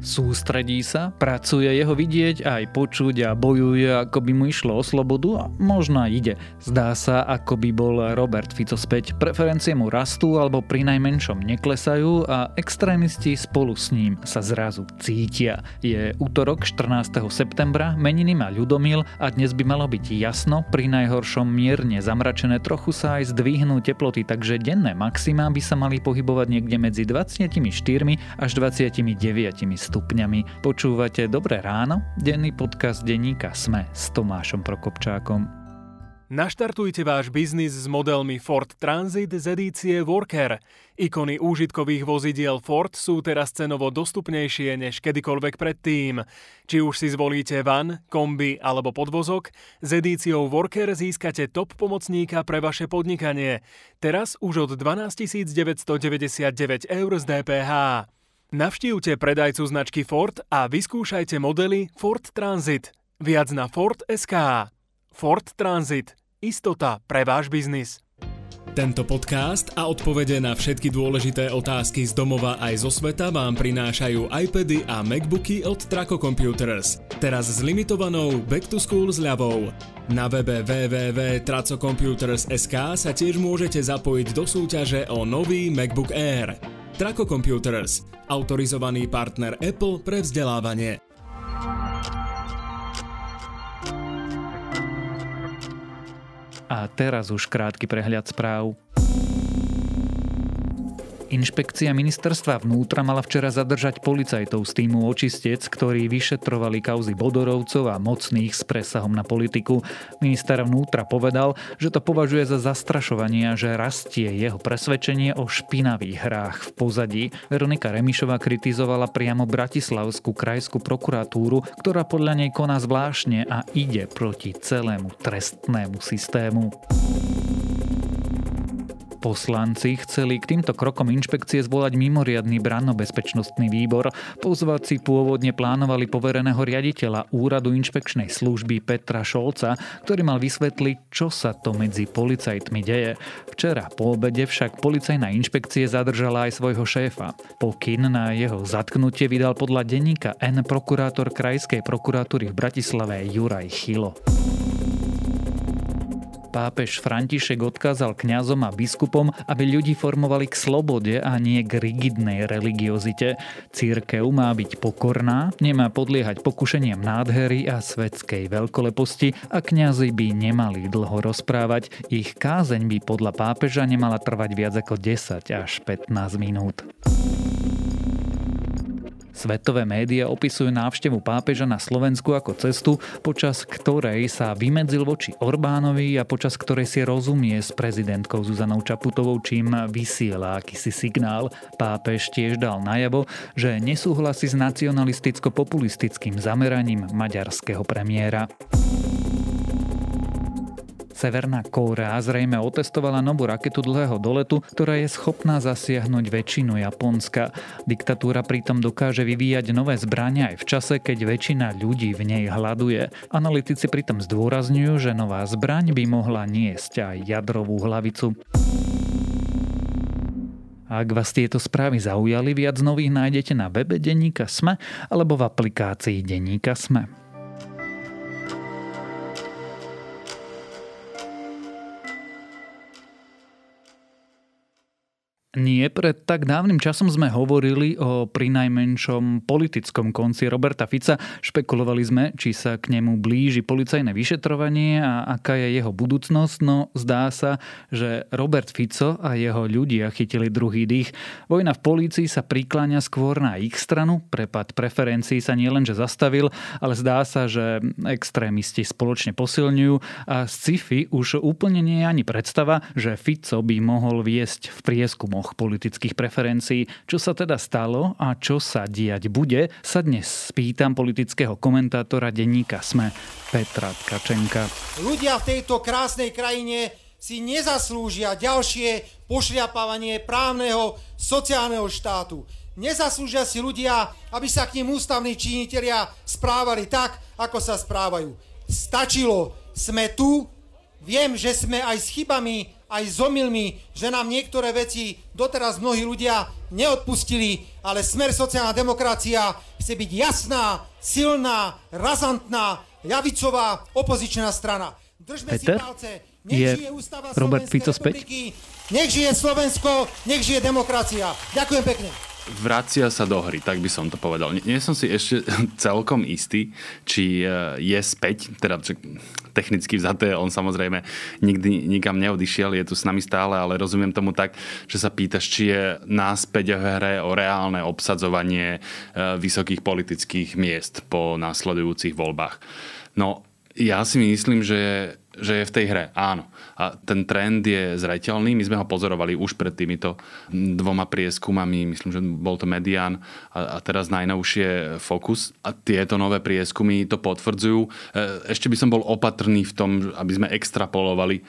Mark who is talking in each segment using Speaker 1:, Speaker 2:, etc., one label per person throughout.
Speaker 1: Sústredí sa, pracuje jeho vidieť aj počuť a bojuje, ako by mu išlo o slobodu a možno ide. Zdá sa, ako by bol Robert Fico späť. Preferencie mu rastú alebo pri najmenšom neklesajú a extrémisti spolu s ním sa zrazu cítia. Je útorok 14. septembra, meniny má Ľudomil a dnes by malo byť jasno, pri najhoršom mierne zamračené trochu sa aj zdvihnú teploty, takže denné maximá by sa mali pohybovať niekde medzi 24 až 29 stupňami. Počúvate Dobré ráno? Denný podcast denníka Sme s Tomášom Prokopčákom.
Speaker 2: Naštartujte váš biznis s modelmi Ford Transit z edície Worker. Ikony úžitkových vozidiel Ford sú teraz cenovo dostupnejšie než kedykoľvek predtým. Či už si zvolíte van, kombi alebo podvozok, s edíciou Worker získate top pomocníka pre vaše podnikanie. Teraz už od 12 999 eur z DPH. Navštívte predajcu značky Ford a vyskúšajte modely Ford Transit. Viac na Ford SK. Ford Transit. Istota pre váš biznis. Tento podcast a odpovede na všetky dôležité otázky z domova aj zo sveta vám prinášajú iPady a MacBooky od Traco Computers. Teraz s limitovanou Back to School zľavou. Na webe www.tracocomputers.sk sa tiež môžete zapojiť do súťaže o nový MacBook Air. Traco Computers, autorizovaný partner Apple pre vzdelávanie.
Speaker 1: A teraz už krátky prehľad správ. Inšpekcia ministerstva vnútra mala včera zadržať policajtov z týmu Očistec, ktorí vyšetrovali kauzy Bodorovcov a mocných s presahom na politiku. Minister vnútra povedal, že to považuje za zastrašovanie a že rastie jeho presvedčenie o špinavých hrách v pozadí. Veronika Remišová kritizovala priamo Bratislavskú krajskú prokuratúru, ktorá podľa nej koná zvláštne a ide proti celému trestnému systému. Poslanci chceli k týmto krokom inšpekcie zvolať mimoriadný brannobezpečnostný výbor. Pozvať si pôvodne plánovali povereného riaditeľa úradu inšpekčnej služby Petra Šolca, ktorý mal vysvetliť, čo sa to medzi policajtmi deje. Včera po obede však policajná inšpekcie zadržala aj svojho šéfa. Pokyn na jeho zatknutie vydal podľa denníka N prokurátor Krajskej prokuratúry v Bratislave Juraj Chilo. Pápež František odkázal kňazom a biskupom, aby ľudí formovali k slobode a nie k rigidnej religiozite. Církev má byť pokorná, nemá podliehať pokušeniam nádhery a svetskej veľkoleposti a kňazi by nemali dlho rozprávať. Ich kázeň by podľa pápeža nemala trvať viac ako 10 až 15 minút. Svetové médiá opisujú návštevu pápeža na Slovensku ako cestu, počas ktorej sa vymedzil voči Orbánovi a počas ktorej si rozumie s prezidentkou Zuzanou Čaputovou, čím vysiela akýsi signál. Pápež tiež dal najavo, že nesúhlasí s nacionalisticko-populistickým zameraním maďarského premiéra. Severná Kórea zrejme otestovala novú raketu dlhého doletu, ktorá je schopná zasiahnuť väčšinu Japonska. Diktatúra pritom dokáže vyvíjať nové zbrania aj v čase, keď väčšina ľudí v nej hľaduje. Analytici pritom zdôrazňujú, že nová zbraň by mohla niesť aj jadrovú hlavicu. Ak vás tieto správy zaujali, viac nových nájdete na webe Denníka Sme alebo v aplikácii Denníka Sme. Nie, pred tak dávnym časom sme hovorili o prinajmenšom politickom konci Roberta Fica. Špekulovali sme, či sa k nemu blíži policajné vyšetrovanie a aká je jeho budúcnosť, no zdá sa, že Robert Fico a jeho ľudia chytili druhý dých. Vojna v polícii sa prikláňa skôr na ich stranu, prepad preferencií sa nielenže zastavil, ale zdá sa, že extrémisti spoločne posilňujú a z sci-fi už úplne nie je ani predstava, že Fico by mohol viesť v prieskumu prieskumoch politických preferencií. Čo sa teda stalo a čo sa diať bude, sa dnes spýtam politického komentátora denníka SME Petra Tkačenka.
Speaker 3: Ľudia v tejto krásnej krajine si nezaslúžia ďalšie pošliapávanie právneho sociálneho štátu. Nezaslúžia si ľudia, aby sa k ním ústavní činitelia správali tak, ako sa správajú. Stačilo, sme tu, viem, že sme aj s chybami aj s omylmi, že nám niektoré veci doteraz mnohí ľudia neodpustili, ale smer sociálna demokracia chce byť jasná, silná, razantná, ľavicová opozičná strana.
Speaker 1: Držme Peter? si palce. Nech je žije ústava Robert Fico späť?
Speaker 3: Nech žije Slovensko, nech žije demokracia. Ďakujem pekne
Speaker 4: vracia sa do hry, tak by som to povedal. Nie, nie som si ešte celkom istý, či e, je späť, teda technicky vzaté, on samozrejme nikdy nikam neodišiel, je tu s nami stále, ale rozumiem tomu tak, že sa pýtaš, či je náspäť v hre o reálne obsadzovanie e, vysokých politických miest po následujúcich voľbách. No, ja si myslím, že že je v tej hre. Áno. A ten trend je zreteľný. My sme ho pozorovali už pred týmito dvoma prieskumami. Myslím, že bol to Median a, a teraz najnovšie Focus. A tieto nové prieskumy to potvrdzujú. E, ešte by som bol opatrný v tom, aby sme extrapolovali e,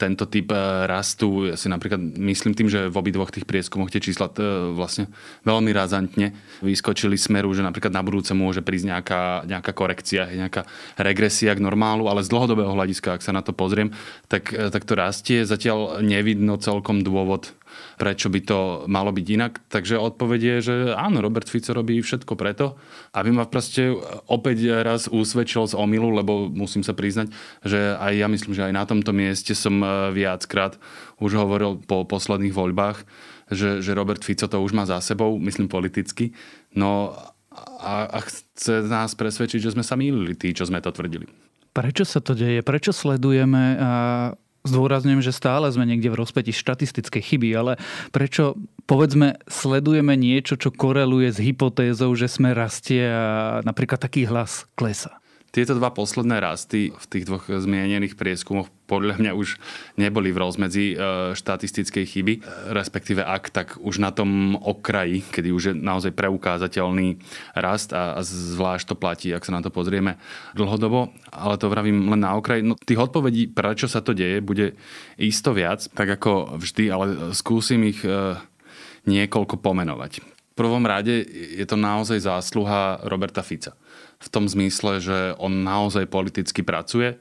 Speaker 4: tento typ rastu. Ja si napríklad myslím tým, že v obidvoch tých prieskumoch tie čísla vlastne veľmi razantne vyskočili smeru, že napríklad na budúce môže prísť nejaká, nejaká korekcia, nejaká regresia k normálu, ale z dlhodobého hľadiska ak sa na to pozriem, tak, e, tak to rastie. Zatiaľ nevidno celkom dôvod, prečo by to malo byť inak. Takže odpoveď je, že áno, Robert Fico robí všetko preto, aby ma proste opäť raz usvedčil z omilu, lebo musím sa priznať, že aj ja myslím, že aj na tomto mieste som e, viackrát už hovoril po posledných voľbách, že, že Robert Fico to už má za sebou, myslím politicky. No a, a chce nás presvedčiť, že sme sa mýlili, tí, čo sme to tvrdili.
Speaker 1: Prečo sa to deje? Prečo sledujeme a zdôrazňujem, že stále sme niekde v rozpeti štatistickej chyby, ale prečo, povedzme, sledujeme niečo, čo koreluje s hypotézou, že sme rastie a napríklad taký hlas klesa?
Speaker 4: Tieto dva posledné rasty v tých dvoch zmienených prieskumoch podľa mňa už neboli v rozmedzi e, štatistickej chyby, respektíve ak, tak už na tom okraji, kedy už je naozaj preukázateľný rast a, zvlášť to platí, ak sa na to pozrieme dlhodobo, ale to vravím len na okraji. No, tých odpovedí, prečo sa to deje, bude isto viac, tak ako vždy, ale skúsim ich e, niekoľko pomenovať. Prvom rade je to naozaj zásluha Roberta Fica v tom zmysle, že on naozaj politicky pracuje,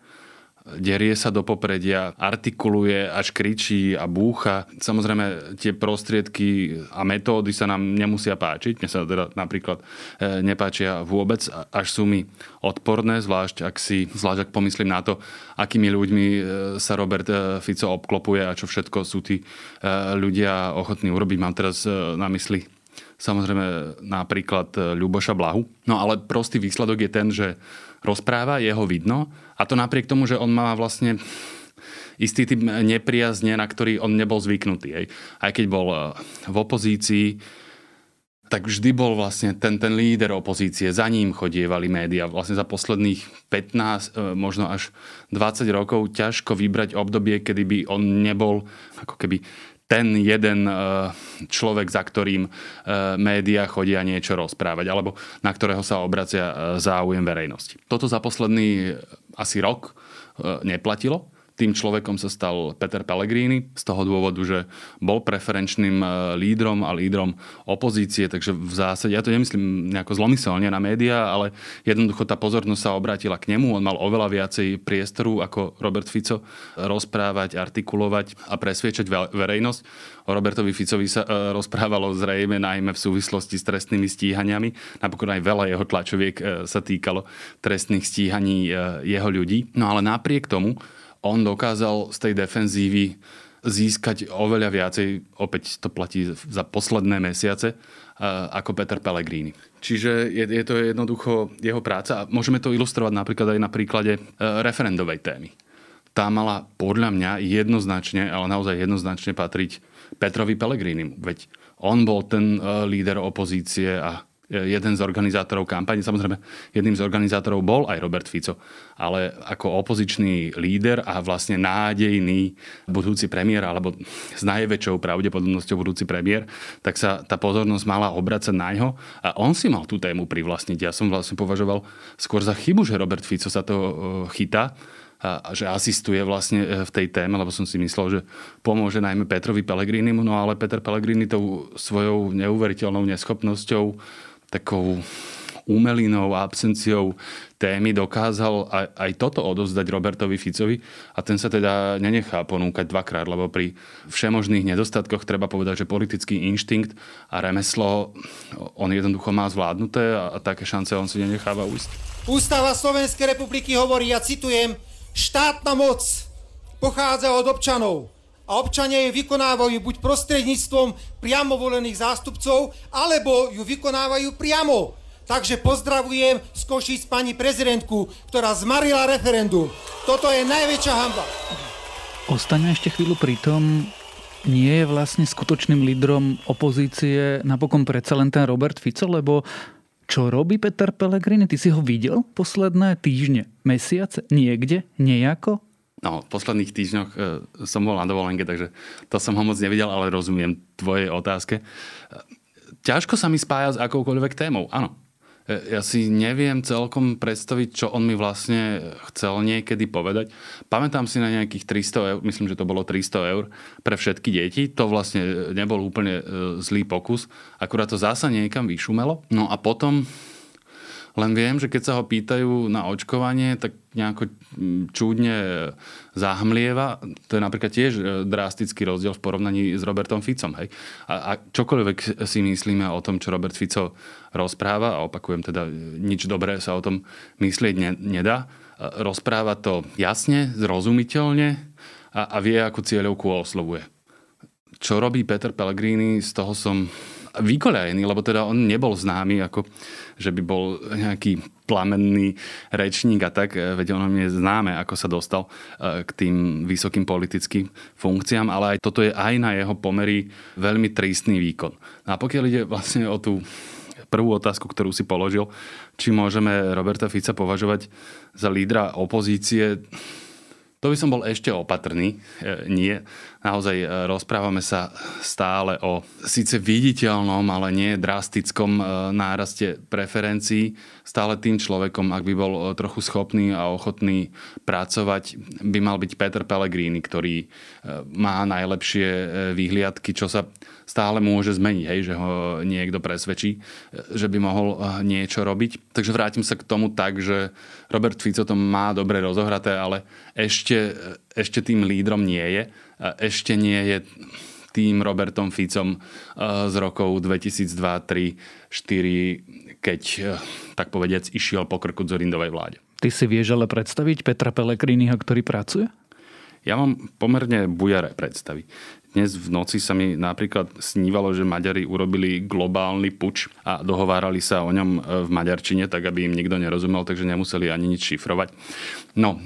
Speaker 4: derie sa do popredia, artikuluje, až kričí a búcha. Samozrejme, tie prostriedky a metódy sa nám nemusia páčiť. Mne sa teda napríklad e, nepáčia vôbec, až sú mi odporné, zvlášť ak si, zvlášť ak pomyslím na to, akými ľuďmi e, sa Robert e, Fico obklopuje a čo všetko sú tí ľudia ochotní urobiť. Mám teraz na mysli samozrejme napríklad e, Ľuboša Blahu. No ale prostý výsledok je ten, že rozpráva, jeho vidno a to napriek tomu, že on má vlastne istý typ nepriazne, na ktorý on nebol zvyknutý. Hej. Aj keď bol e, v opozícii, tak vždy bol vlastne ten, ten líder opozície, za ním chodievali médiá. Vlastne za posledných 15, e, možno až 20 rokov ťažko vybrať obdobie, kedy by on nebol ako keby ten jeden e, človek, za ktorým e, médiá chodia niečo rozprávať, alebo na ktorého sa obracia e, záujem verejnosti. Toto za posledný asi rok neplatilo tým človekom sa stal Peter Pellegrini z toho dôvodu, že bol preferenčným e, lídrom a lídrom opozície, takže v zásade, ja to nemyslím nejako zlomyselne na médiá, ale jednoducho tá pozornosť sa obrátila k nemu, on mal oveľa viacej priestoru ako Robert Fico rozprávať, artikulovať a presviečať verejnosť. O Robertovi Ficovi sa e, rozprávalo zrejme najmä v súvislosti s trestnými stíhaniami. Napokon aj veľa jeho tlačoviek e, sa týkalo trestných stíhaní jeho ľudí. No ale napriek tomu on dokázal z tej defenzívy získať oveľa viacej, opäť to platí za posledné mesiace, ako Peter Pellegrini. Čiže je, je to jednoducho jeho práca a môžeme to ilustrovať napríklad aj na príklade e, referendovej témy. Tá mala podľa mňa jednoznačne, ale naozaj jednoznačne patriť Petrovi Pellegrinimu. Veď on bol ten e, líder opozície a jeden z organizátorov kampane. Samozrejme, jedným z organizátorov bol aj Robert Fico, ale ako opozičný líder a vlastne nádejný budúci premiér, alebo s najväčšou pravdepodobnosťou budúci premiér, tak sa tá pozornosť mala obracať na ňo a on si mal tú tému privlastniť. Ja som vlastne považoval skôr za chybu, že Robert Fico sa to e, chytá, a, že asistuje vlastne e, v tej téme, lebo som si myslel, že pomôže najmä Petrovi Pellegrinimu, no ale Peter Pellegrini tou svojou neuveriteľnou neschopnosťou takou umelinou absenciou témy dokázal aj, aj toto odovzdať Robertovi Ficovi a ten sa teda nenechá ponúkať dvakrát, lebo pri všemožných nedostatkoch treba povedať, že politický inštinkt a remeslo on jednoducho má zvládnuté a, a také šance on si nenecháva ujsť.
Speaker 3: Ústava Slovenskej republiky hovorí, ja citujem, štátna moc pochádza od občanov a občania ju vykonávajú buď prostredníctvom priamo volených zástupcov, alebo ju vykonávajú priamo. Takže pozdravujem z Košíc pani prezidentku, ktorá zmarila referendum. Toto je najväčšia hamba.
Speaker 1: Ostaňme ešte chvíľu pri tom, nie je vlastne skutočným lídrom opozície napokon predsa len ten Robert Fico, lebo čo robí Peter Pellegrini? Ty si ho videl posledné týždne, mesiace, niekde, nejako?
Speaker 4: No, v posledných týždňoch e, som bol na dovolenke, takže to som ho moc nevidel, ale rozumiem tvojej otázke. E, ťažko sa mi spája s akoukoľvek témou, áno. E, ja si neviem celkom predstaviť, čo on mi vlastne chcel niekedy povedať. Pamätám si na nejakých 300 eur, myslím, že to bolo 300 eur pre všetky deti. To vlastne nebol úplne e, zlý pokus. Akurát to zasa niekam vyšumelo. No a potom len viem, že keď sa ho pýtajú na očkovanie, tak nejako mm, čúdne zahmlieva. To je napríklad tiež e, drastický rozdiel v porovnaní s Robertom Ficom. Hej? A, a čokoľvek si myslíme o tom, čo Robert Fico rozpráva, a opakujem teda, nič dobré sa o tom myslieť ne, nedá, e, rozpráva to jasne, zrozumiteľne a, a vie, akú cieľovku oslovuje. Čo robí Peter Pellegrini, z toho som vykoľajený, lebo teda on nebol známy ako že by bol nejaký plamenný rečník a tak, e, veď ono je známe, ako sa dostal e, k tým vysokým politickým funkciám, ale aj toto je aj na jeho pomery veľmi tristný výkon. No a pokiaľ ide vlastne o tú prvú otázku, ktorú si položil, či môžeme Roberta Fica považovať za lídra opozície, to by som bol ešte opatrný. E, nie. Naozaj e, rozprávame sa stále o síce viditeľnom, ale nie drastickom e, náraste preferencií. Stále tým človekom, ak by bol trochu schopný a ochotný pracovať, by mal byť Peter Pellegrini, ktorý má najlepšie výhliadky, čo sa stále môže zmeniť, hej, že ho niekto presvedčí, že by mohol niečo robiť. Takže vrátim sa k tomu tak, že Robert Fico to má dobre rozohraté, ale ešte, ešte tým lídrom nie je. Ešte nie je tým Robertom Ficom z rokov 2002, 3, 4, keď tak povediac išiel po krku Zorindovej vláde.
Speaker 1: Ty si vieš ale predstaviť Petra Pellegriniho, ktorý pracuje?
Speaker 4: Ja mám pomerne bujaré predstavy. Dnes v noci sa mi napríklad snívalo, že Maďari urobili globálny puč a dohovárali sa o ňom e, v maďarčine, tak aby im nikto nerozumel, takže nemuseli ani nič šifrovať. No,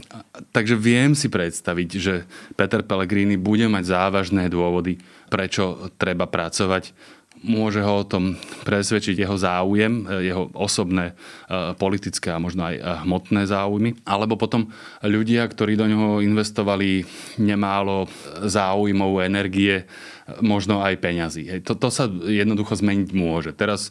Speaker 4: takže viem si predstaviť, že Peter Pellegrini bude mať závažné dôvody, prečo treba pracovať môže ho o tom presvedčiť jeho záujem, e, jeho osobné, e, politické a možno aj e, hmotné záujmy. Alebo potom ľudia, ktorí do neho investovali nemálo záujmov, energie, možno aj peňazí. To, to sa jednoducho zmeniť môže. Teraz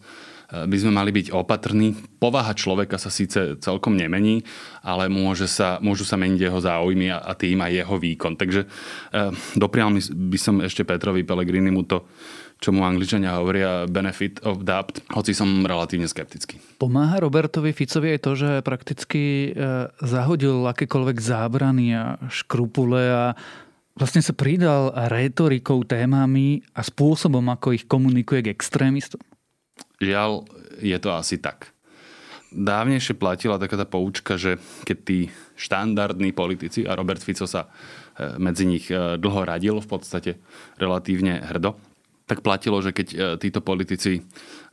Speaker 4: by sme mali byť opatrní. Povaha človeka sa síce celkom nemení, ale môže sa, môžu sa meniť jeho záujmy a, a tým aj jeho výkon. Takže eh, doprial by som ešte Petrovi Pellegrinimu to čo mu angličania hovoria benefit of doubt, hoci som relatívne skeptický.
Speaker 1: Pomáha Robertovi Ficovi aj to, že prakticky e, zahodil akékoľvek zábrany a škrupule a vlastne sa pridal retorikou, témami a spôsobom, ako ich komunikuje k extrémistom?
Speaker 4: Žiaľ, je to asi tak. Dávnejšie platila taká tá poučka, že keď tí štandardní politici, a Robert Fico sa e, medzi nich e, dlho radil, v podstate relatívne hrdo, tak platilo, že keď e, títo politici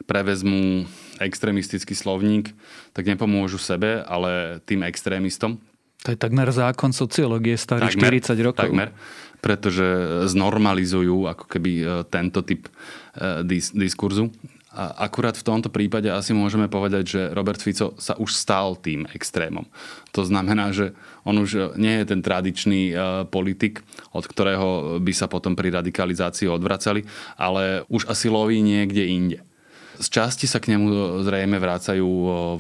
Speaker 4: prevezmú extrémistický slovník, tak nepomôžu sebe, ale tým extrémistom.
Speaker 1: To je takmer zákon sociológie starý takmer, 40 rokov.
Speaker 4: Takmer, pretože znormalizujú ako keby e, tento typ e, dis- diskurzu. A akurát v tomto prípade asi môžeme povedať, že Robert Fico sa už stal tým extrémom. To znamená, že on už nie je ten tradičný e, politik, od ktorého by sa potom pri radikalizácii odvracali, ale už asi loví niekde inde. Z časti sa k nemu zrejme vrácajú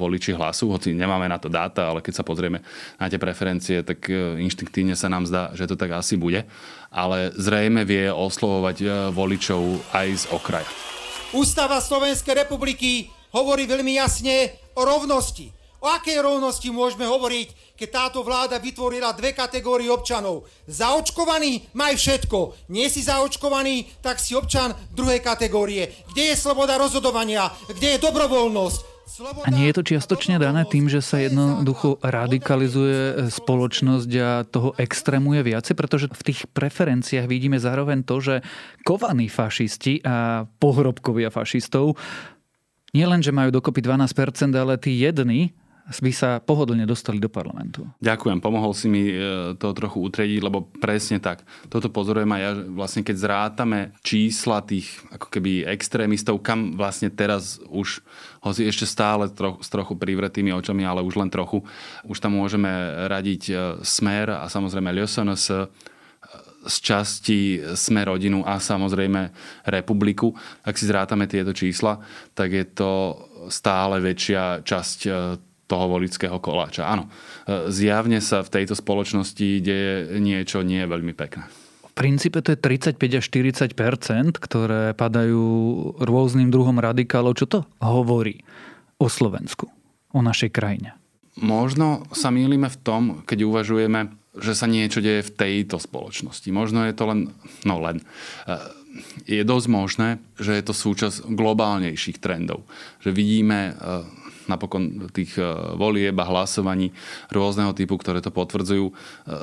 Speaker 4: voliči hlasu, hoci nemáme na to dáta, ale keď sa pozrieme na tie preferencie, tak inštinktívne sa nám zdá, že to tak asi bude. Ale zrejme vie oslovovať voličov aj z okraja.
Speaker 3: Ústava Slovenskej republiky hovorí veľmi jasne, o rovnosti. O akej rovnosti môžeme hovoriť, keď táto vláda vytvorila dve kategórie občanov? Zaočkovaný maj všetko. Nie si zaočkovaný, tak si občan druhej kategórie. Kde je sloboda rozhodovania? Kde je dobrovoľnosť?
Speaker 1: A nie je to čiastočne dané tým, že sa jednoducho radikalizuje spoločnosť a toho extrémuje viacej, pretože v tých preferenciách vidíme zároveň to, že kovaní fašisti a pohrobkovia fašistov nie len, že majú dokopy 12%, ale tí jedni by sa pohodlne dostali do parlamentu.
Speaker 4: Ďakujem, pomohol si mi e, to trochu utrediť, lebo presne tak. Toto pozorujem aj ja, vlastne keď zrátame čísla tých ako keby extrémistov, kam vlastne teraz už, hoci ešte stále trochu, s trochu privretými očami, ale už len trochu, už tam môžeme radiť e, Smer a samozrejme LSNS, e, z časti Sme rodinu a samozrejme Republiku. Ak si zrátame tieto čísla, tak je to stále väčšia časť toho volického koláča. Áno, e, zjavne sa v tejto spoločnosti deje niečo nie veľmi pekné.
Speaker 1: Princípe to je 35 až 40% ktoré padajú rôznym druhom radikálov. Čo to hovorí o Slovensku, o našej krajine?
Speaker 4: Možno sa mýlime v tom, keď uvažujeme, že sa niečo deje v tejto spoločnosti. Možno je to len, no len, e, je dosť možné, že je to súčasť globálnejších trendov. Že vidíme e, napokon tých e, volieb a hlasovaní rôzneho typu, ktoré to potvrdzujú, e,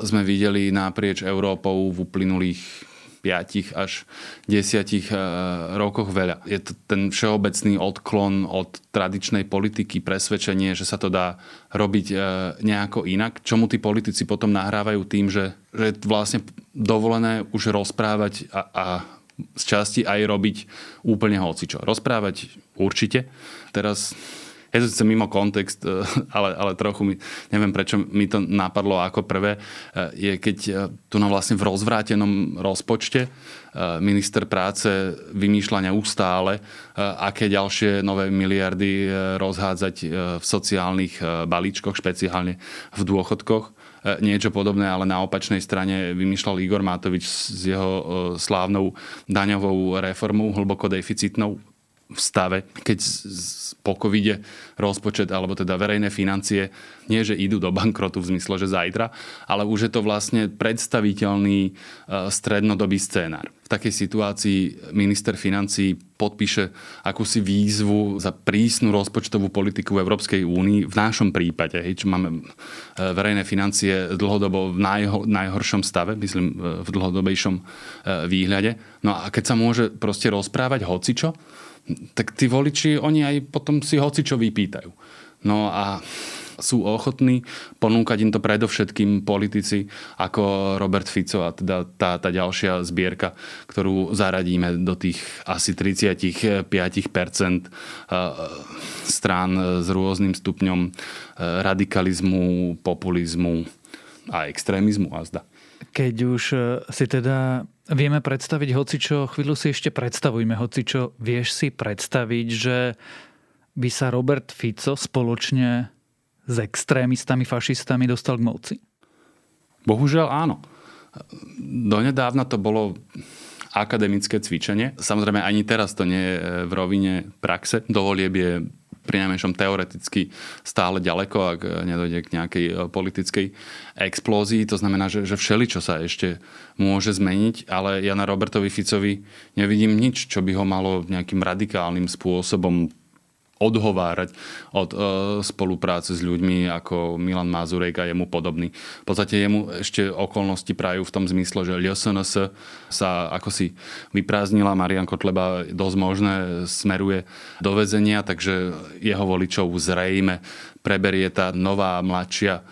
Speaker 4: sme videli naprieč Európou v uplynulých 5 až 10 e, rokoch veľa. Je to ten všeobecný odklon od tradičnej politiky, presvedčenie, že sa to dá robiť nejako inak, čomu tí politici potom nahrávajú tým, že, že je vlastne dovolené už rozprávať a, a z časti aj robiť úplne hocičo. Rozprávať určite. Teraz to sice mimo kontext, e, ale, ale trochu mi, neviem prečo mi to napadlo ako prvé, e, je keď e, tu na vlastne v rozvrátenom rozpočte minister práce vymýšľa neustále, aké ďalšie nové miliardy rozhádzať v sociálnych balíčkoch, špeciálne v dôchodkoch. Niečo podobné, ale na opačnej strane vymýšľal Igor Matovič s jeho slávnou daňovou reformou, hlboko deficitnou v stave, keď po covide rozpočet alebo teda verejné financie nie, že idú do bankrotu v zmysle, že zajtra, ale už je to vlastne predstaviteľný e, strednodobý scénár. V takej situácii minister financí podpíše akúsi výzvu za prísnu rozpočtovú politiku v Európskej únii. V našom prípade, hej, čo máme e, verejné financie dlhodobo v najho, najhoršom stave, myslím e, v dlhodobejšom výhľade. No a keď sa môže proste rozprávať hocičo, tak tí voliči, oni aj potom si hoci čo vypýtajú. No a sú ochotní ponúkať im to predovšetkým politici ako Robert Fico a teda tá, tá ďalšia zbierka, ktorú zaradíme do tých asi 35% strán s rôznym stupňom radikalizmu, populizmu a extrémizmu a zda.
Speaker 1: Keď už si teda Vieme predstaviť hocičo, chvíľu si ešte predstavujme hocičo. Vieš si predstaviť, že by sa Robert Fico spoločne s extrémistami, fašistami dostal k moci?
Speaker 4: Bohužiaľ áno. Donedávna to bolo akademické cvičenie. Samozrejme ani teraz to nie je v rovine praxe. Do volieb je pri najmenšom teoreticky stále ďaleko, ak nedojde k nejakej e, politickej explózii. To znamená, že, že všeli, čo sa ešte môže zmeniť, ale ja na Robertovi Ficovi nevidím nič, čo by ho malo nejakým radikálnym spôsobom odhovárať od e, spolupráce s ľuďmi ako Milan Mazurek a jemu podobný. V podstate jemu ešte okolnosti prajú v tom zmysle, že LSNS sa ako si vyprázdnila, Marian Kotleba dosť možné smeruje do väzenia, takže jeho voličov zrejme preberie tá nová, mladšia e,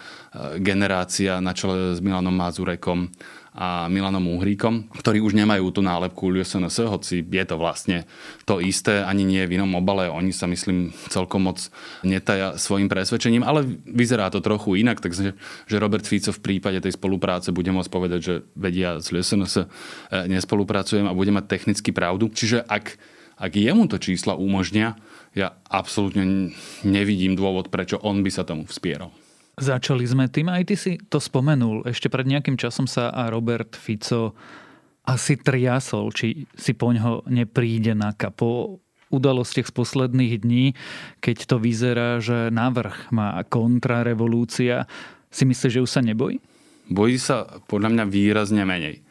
Speaker 4: generácia na čele s Milanom Mazurekom a Milanom Uhríkom, ktorí už nemajú tú nálepku LSNS, hoci je to vlastne to isté, ani nie v inom obale. Oni sa, myslím, celkom moc netaja svojim presvedčením, ale vyzerá to trochu inak, takže že Robert Fico v prípade tej spolupráce bude môcť povedať, že vedia z LSNS e, nespolupracujem a bude mať technicky pravdu. Čiže ak, ak jemu to čísla umožnia, ja absolútne nevidím dôvod, prečo on by sa tomu vspieral.
Speaker 1: Začali sme tým, aj ty si to spomenul. Ešte pred nejakým časom sa a Robert Fico asi triasol, či si po ňo nepríde na kapo udalostiach z posledných dní, keď to vyzerá, že navrh má kontrarevolúcia, si myslíš, že už sa nebojí?
Speaker 4: Bojí sa podľa mňa výrazne menej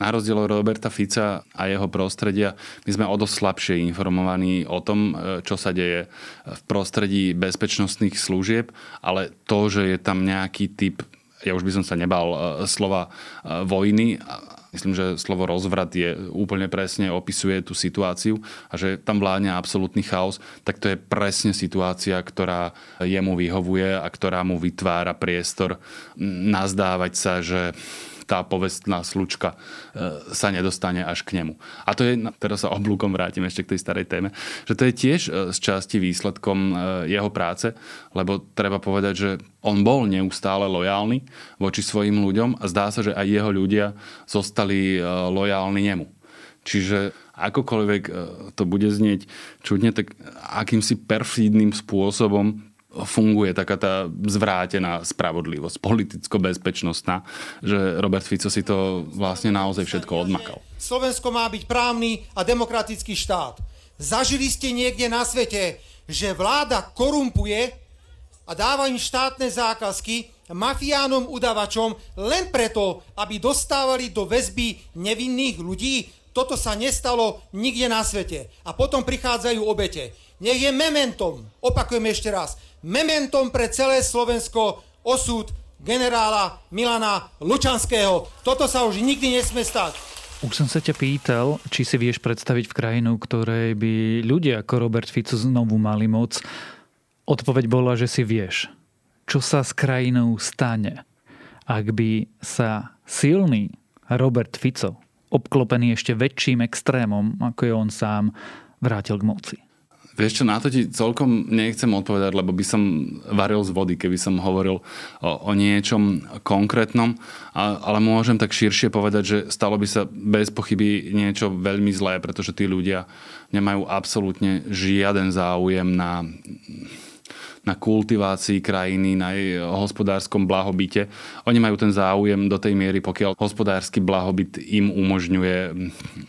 Speaker 4: na rozdiel od Roberta Fica a jeho prostredia, my sme o dosť slabšie informovaní o tom, e, čo sa deje v prostredí bezpečnostných služieb, ale to, že je tam nejaký typ, ja už by som sa nebal e, slova e, vojny, Myslím, že slovo rozvrat je úplne presne opisuje tú situáciu a že tam vládne absolútny chaos, tak to je presne situácia, ktorá jemu vyhovuje a ktorá mu vytvára priestor nazdávať sa, že tá povestná slučka e, sa nedostane až k nemu. A to je, teraz sa oblúkom vrátim ešte k tej starej téme, že to je tiež e, z časti výsledkom e, jeho práce, lebo treba povedať, že on bol neustále lojálny voči svojim ľuďom a zdá sa, že aj jeho ľudia zostali lojálni nemu. Čiže akokoľvek to bude znieť čudne, tak akýmsi perfídnym spôsobom funguje taká tá zvrátená spravodlivosť, politicko-bezpečnostná, že Robert Fico si to vlastne naozaj všetko odmakal.
Speaker 3: Slovensko má byť právny a demokratický štát. Zažili ste niekde na svete, že vláda korumpuje a dáva im štátne zákazky mafiánom, udavačom len preto, aby dostávali do väzby nevinných ľudí. Toto sa nestalo nikde na svete. A potom prichádzajú obete. Nech je mementom, opakujem ešte raz, mementom pre celé Slovensko osud generála Milana Lučanského. Toto sa už nikdy nesme stať.
Speaker 1: Už som sa ťa pýtal, či si vieš predstaviť v krajinu, ktorej by ľudia ako Robert Fico znovu mali moc. Odpoveď bola, že si vieš. Čo sa s krajinou stane, ak by sa silný Robert Fico, obklopený ešte väčším extrémom, ako je on sám, vrátil k moci?
Speaker 4: Vieš čo, na to ti celkom nechcem odpovedať, lebo by som varil z vody, keby som hovoril o, o niečom konkrétnom, a, ale môžem tak širšie povedať, že stalo by sa bez pochyby niečo veľmi zlé, pretože tí ľudia nemajú absolútne žiaden záujem na na kultivácii krajiny, na jej hospodárskom blahobite. Oni majú ten záujem do tej miery, pokiaľ hospodársky blahobyt im umožňuje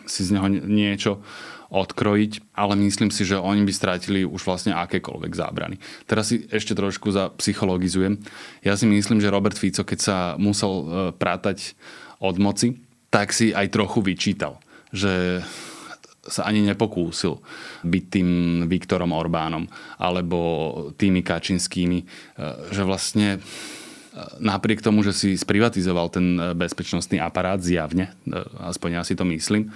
Speaker 4: si z neho niečo odkrojiť, ale myslím si, že oni by strátili už vlastne akékoľvek zábrany. Teraz si ešte trošku zapsychologizujem. Ja si myslím, že Robert Fico, keď sa musel e, prátať od moci, tak si aj trochu vyčítal, že sa ani nepokúsil byť tým Viktorom Orbánom alebo tými Kačinskými, e, že vlastne napriek tomu, že si sprivatizoval ten e, bezpečnostný aparát zjavne, e, aspoň ja si to myslím, e,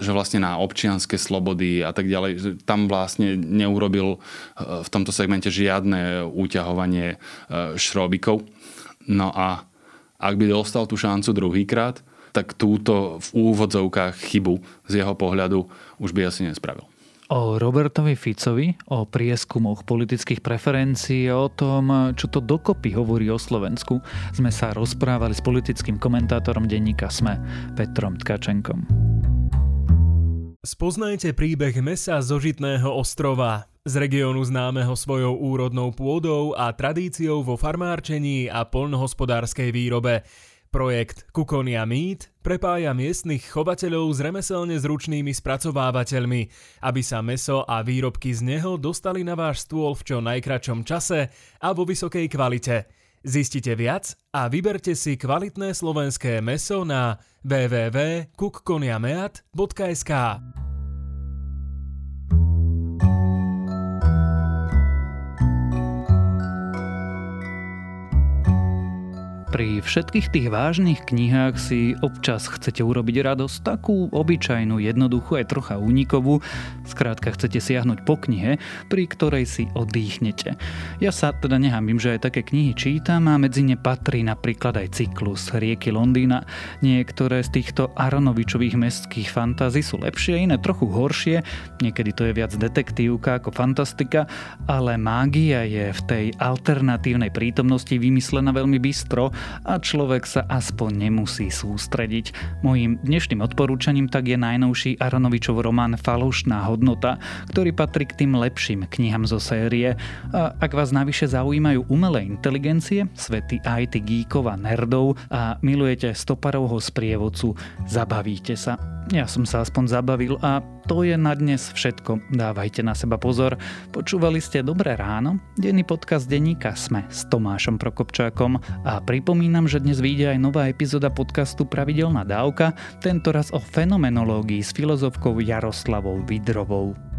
Speaker 4: že vlastne na občianske slobody a tak ďalej, tam vlastne neurobil v tomto segmente žiadne úťahovanie šrobikov. No a ak by dostal tú šancu druhýkrát, tak túto v úvodzovkách chybu z jeho pohľadu už by asi nespravil.
Speaker 1: O Robertovi Ficovi, o prieskumoch politických preferencií a o tom, čo to dokopy hovorí o Slovensku, sme sa rozprávali s politickým komentátorom denníka SME, Petrom Tkačenkom.
Speaker 2: Spoznajte príbeh mesa zo Žitného ostrova, z regiónu známeho svojou úrodnou pôdou a tradíciou vo farmárčení a polnohospodárskej výrobe. Projekt Kukonia Meat prepája miestnych chovateľov s remeselne zručnými spracovávateľmi, aby sa meso a výrobky z neho dostali na váš stôl v čo najkračom čase a vo vysokej kvalite. Zistite viac a vyberte si kvalitné slovenské meso na www.kukkoniameat.sk.
Speaker 1: Pri všetkých tých vážnych knihách si občas chcete urobiť radosť, takú obyčajnú, jednoduchú, aj trocha únikovú. Skrátka chcete siahnuť po knihe, pri ktorej si oddychnete. Ja sa teda nehambím, že aj také knihy čítam a medzi ne patrí napríklad aj cyklus Rieky Londýna. Niektoré z týchto Aronovičových mestských fantází sú lepšie, iné trochu horšie, niekedy to je viac detektívka ako fantastika, ale mágia je v tej alternatívnej prítomnosti vymyslená veľmi bystro a človek sa aspoň nemusí sústrediť. Mojím dnešným odporúčaním tak je najnovší Aronovičov román Falošná hodnota, ktorý patrí k tým lepším knihám zo série. A ak vás navyše zaujímajú umelé inteligencie, svety IT geekov a nerdov a milujete stoparovho sprievodcu, zabavíte sa. Ja som sa aspoň zabavil a to je na dnes všetko. Dávajte na seba pozor. Počúvali ste Dobré ráno, denný podcast denníka Sme s Tomášom Prokopčákom a pripomínam, že dnes vyjde aj nová epizóda podcastu Pravidelná dávka, tento raz o fenomenológii s filozofkou Jaroslavou Vidrovou.